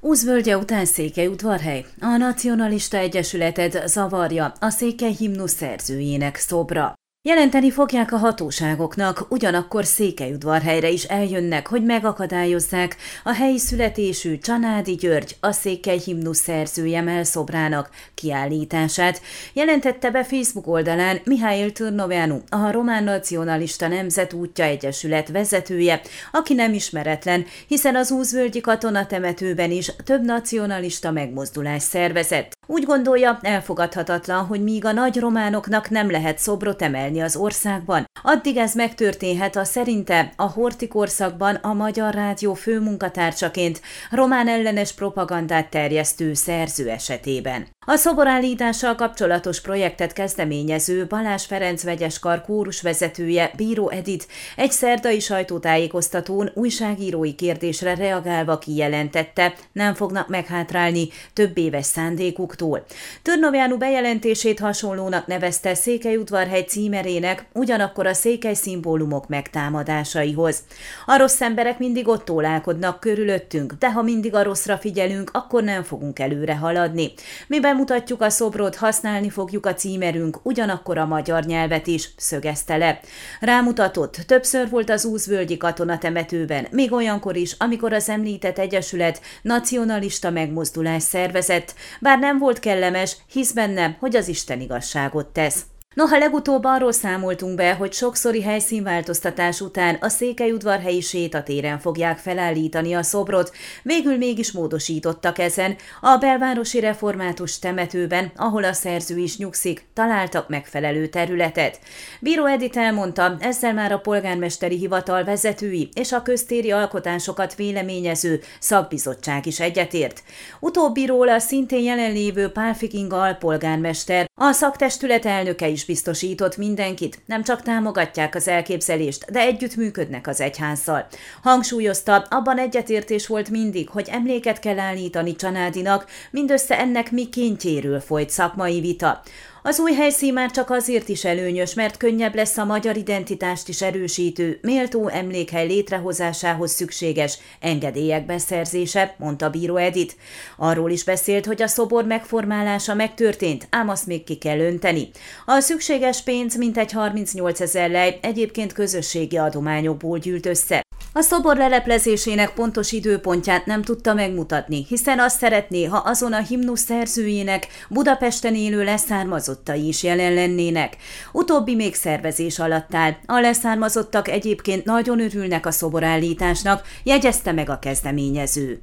Úzvölgye után udvarhely. A Nacionalista Egyesületet zavarja a Székely himnusz szerzőjének szobra. Jelenteni fogják a hatóságoknak, ugyanakkor Székelyudvarhelyre is eljönnek, hogy megakadályozzák a helyi születésű Csanádi György, a Székely himnusz szerzője melszobrának kiállítását. Jelentette be Facebook oldalán Mihály Turnovánu, a Román Nacionalista Nemzetútja Egyesület vezetője, aki nem ismeretlen, hiszen az Úzvölgyi katonatemetőben is több nacionalista megmozdulás szervezett. Úgy gondolja, elfogadhatatlan, hogy míg a nagy románoknak nem lehet szobrot emelni az országban, addig ez megtörténhet a szerinte a Horti korszakban a Magyar Rádió főmunkatársaként román ellenes propagandát terjesztő szerző esetében. A szoborállítással kapcsolatos projektet kezdeményező Balázs Ferenc vegyes kar vezetője Bíró Edit egy szerdai sajtótájékoztatón újságírói kérdésre reagálva kijelentette, nem fognak meghátrálni több éves szándékuktól. Törnovjánu bejelentését hasonlónak nevezte Székelyudvarhegy címerének, ugyanakkor a székely szimbólumok megtámadásaihoz. A rossz emberek mindig ott tólálkodnak körülöttünk, de ha mindig a rosszra figyelünk, akkor nem fogunk előre haladni. Miben bemutatjuk a szobrot, használni fogjuk a címerünk, ugyanakkor a magyar nyelvet is, szögezte le. Rámutatott, többször volt az úzvölgyi katonatemetőben, még olyankor is, amikor az említett egyesület nacionalista megmozdulás szervezett, bár nem volt kellemes, hisz benne, hogy az Isten igazságot tesz. Noha legutóbb arról számoltunk be, hogy sokszori helyszínváltoztatás után a Székelyudvarhelyi sétatéren fogják felállítani a szobrot, végül mégis módosítottak ezen. A belvárosi református temetőben, ahol a szerző is nyugszik, találtak megfelelő területet. Bíró Edith elmondta, ezzel már a polgármesteri hivatal vezetői és a köztéri alkotásokat véleményező szakbizottság is egyetért. Utóbbiról a szintén jelenlévő Pálfiking alpolgármester, a szaktestület elnöke is biztosított mindenkit, nem csak támogatják az elképzelést, de együtt működnek az egyházszal. Hangsúlyozta, abban egyetértés volt mindig, hogy emléket kell állítani Csanádinak, mindössze ennek mi kintjéről folyt szakmai vita. Az új helyszín már csak azért is előnyös, mert könnyebb lesz a magyar identitást is erősítő, méltó emlékhely létrehozásához szükséges engedélyek beszerzése, mondta Bíró Edit. Arról is beszélt, hogy a szobor megformálása megtörtént, ám azt még ki kell önteni. A szükséges pénz mintegy 38 ezer lej egyébként közösségi adományokból gyűlt össze. A szobor leleplezésének pontos időpontját nem tudta megmutatni, hiszen azt szeretné, ha azon a himnusz szerzőjének Budapesten élő leszármazottai is jelen lennének. Utóbbi még szervezés alatt áll. A leszármazottak egyébként nagyon örülnek a szoborállításnak, jegyezte meg a kezdeményező.